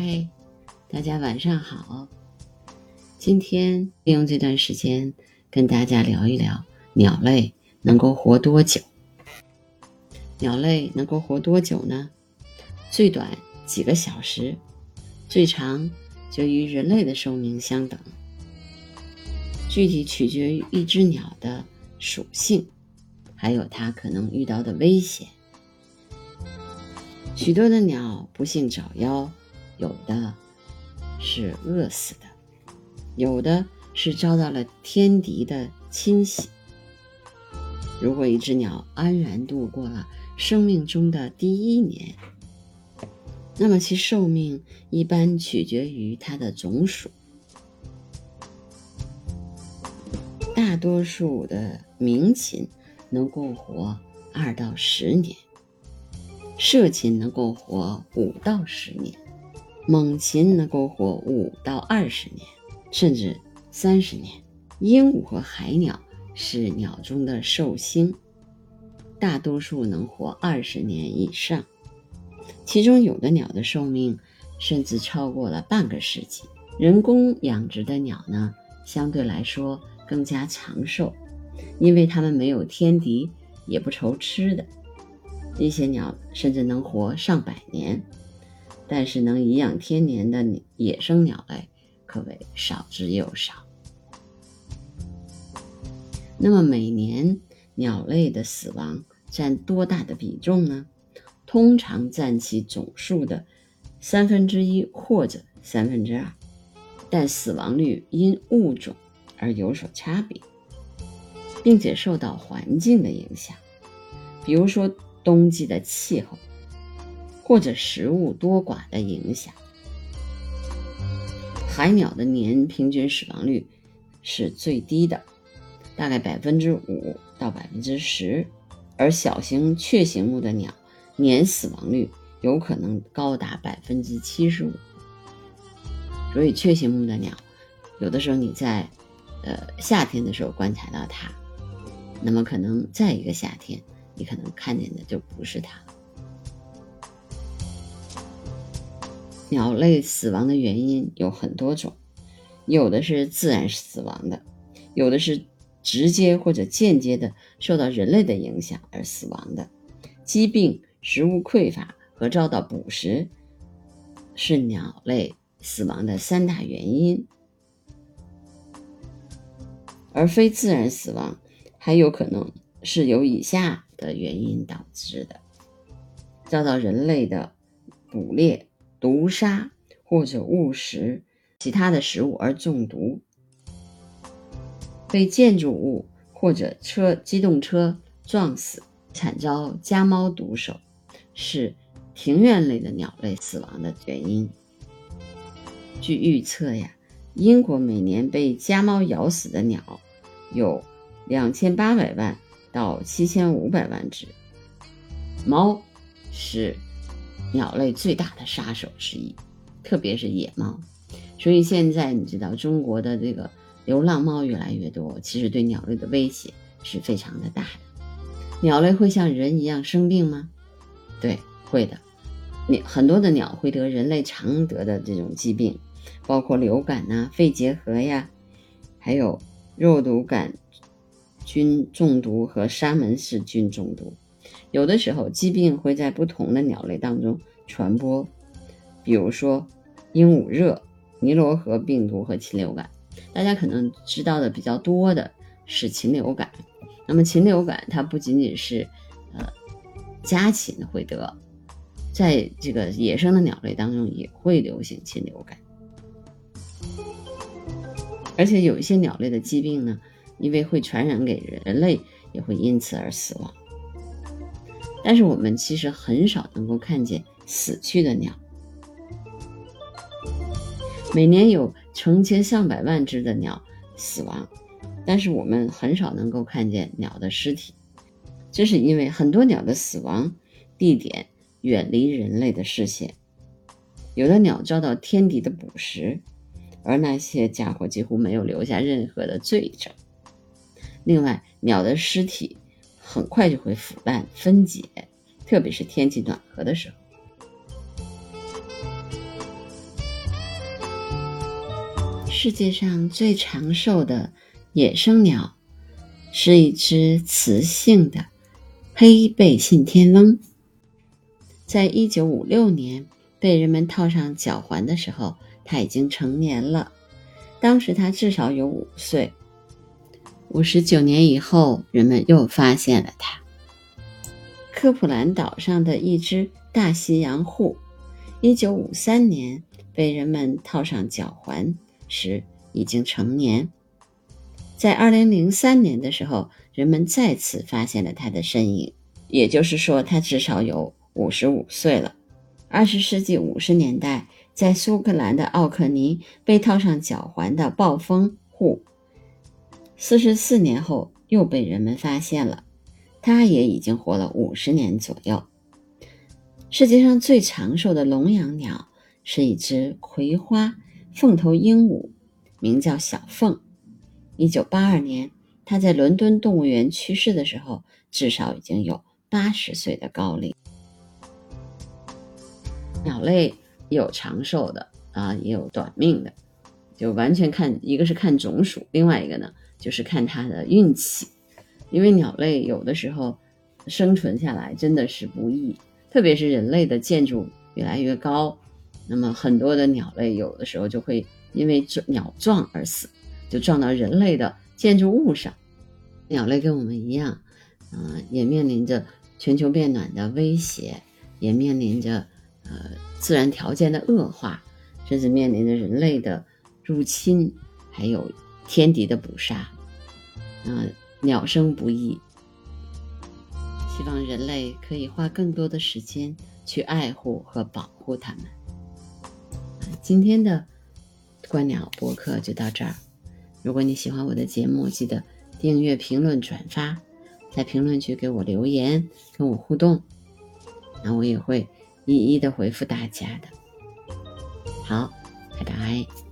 嗨，大家晚上好。今天利用这段时间跟大家聊一聊鸟类能够活多久。鸟类能够活多久呢？最短几个小时，最长就与人类的寿命相等。具体取决于一只鸟的属性，还有它可能遇到的危险。许多的鸟不幸早夭，有的是饿死的，有的是遭到了天敌的侵袭。如果一只鸟安然度过了生命中的第一年，那么其寿命一般取决于它的种属。大多数的鸣禽能够活二到十年。射禽能够活五到十年，猛禽能够活五到二十年，甚至三十年。鹦鹉和海鸟是鸟中的寿星，大多数能活二十年以上，其中有的鸟的寿命甚至超过了半个世纪。人工养殖的鸟呢，相对来说更加长寿，因为它们没有天敌，也不愁吃的。一些鸟甚至能活上百年，但是能颐养天年的野生鸟类可谓少之又少。那么每年鸟类的死亡占多大的比重呢？通常占其总数的三分之一或者三分之二，但死亡率因物种而有所差别，并且受到环境的影响，比如说。冬季的气候，或者食物多寡的影响，海鸟的年平均死亡率是最低的，大概百分之五到百分之十，而小型雀形目的鸟年死亡率有可能高达百分之七十五。所以，雀形目的鸟，有的时候你在呃夏天的时候观察到它，那么可能再一个夏天。你可能看见的就不是它了。鸟类死亡的原因有很多种，有的是自然死亡的，有的是直接或者间接的受到人类的影响而死亡的。疾病、食物匮乏和遭到捕食是鸟类死亡的三大原因，而非自然死亡还有可能是由以下。的原因导致的，遭到人类的捕猎、毒杀或者误食其他的食物而中毒，被建筑物或者车机动车撞死，惨遭家猫毒手，是庭院类的鸟类死亡的原因。据预测呀，英国每年被家猫咬死的鸟有两千八百万。到七千五百万只。猫是鸟类最大的杀手之一，特别是野猫。所以现在你知道中国的这个流浪猫越来越多，其实对鸟类的威胁是非常的大的。鸟类会像人一样生病吗？对，会的。鸟很多的鸟会得人类常得的这种疾病，包括流感呐、肺结核呀，还有肉毒杆。菌中毒和沙门氏菌中毒，有的时候疾病会在不同的鸟类当中传播，比如说鹦鹉热、尼罗河病毒和禽流感。大家可能知道的比较多的是禽流感。那么禽流感它不仅仅是呃家禽会得，在这个野生的鸟类当中也会流行禽流感，而且有一些鸟类的疾病呢。因为会传染给人类，也会因此而死亡。但是我们其实很少能够看见死去的鸟。每年有成千上百万只的鸟死亡，但是我们很少能够看见鸟的尸体。这是因为很多鸟的死亡地点远离人类的视线，有的鸟遭到天敌的捕食，而那些家伙几乎没有留下任何的罪证。另外，鸟的尸体很快就会腐烂分解，特别是天气暖和的时候。世界上最长寿的野生鸟是一只雌性的黑背信天翁。在一九五六年被人们套上脚环的时候，它已经成年了。当时它至少有五岁。五十九年以后，人们又发现了它。科普兰岛上的一只大西洋户，一九五三年被人们套上脚环时已经成年。在二零零三年的时候，人们再次发现了它的身影，也就是说，它至少有五十五岁了。二十世纪五十年代，在苏格兰的奥克尼被套上脚环的暴风户。四十四年后又被人们发现了，它也已经活了五十年左右。世界上最长寿的笼养鸟是一只葵花凤头鹦鹉，名叫小凤。一九八二年，它在伦敦动物园去世的时候，至少已经有八十岁的高龄。鸟类有长寿的啊，也有短命的，就完全看一个是看种属，另外一个呢。就是看它的运气，因为鸟类有的时候生存下来真的是不易，特别是人类的建筑越来越高，那么很多的鸟类有的时候就会因为鸟撞而死，就撞到人类的建筑物上。鸟类跟我们一样，嗯，也面临着全球变暖的威胁，也面临着呃自然条件的恶化，甚至面临着人类的入侵，还有。天敌的捕杀，嗯，鸟生不易，希望人类可以花更多的时间去爱护和保护它们。今天的观鸟播客就到这儿。如果你喜欢我的节目，记得订阅、评论、转发，在评论区给我留言，跟我互动，那我也会一一的回复大家的。好，拜拜。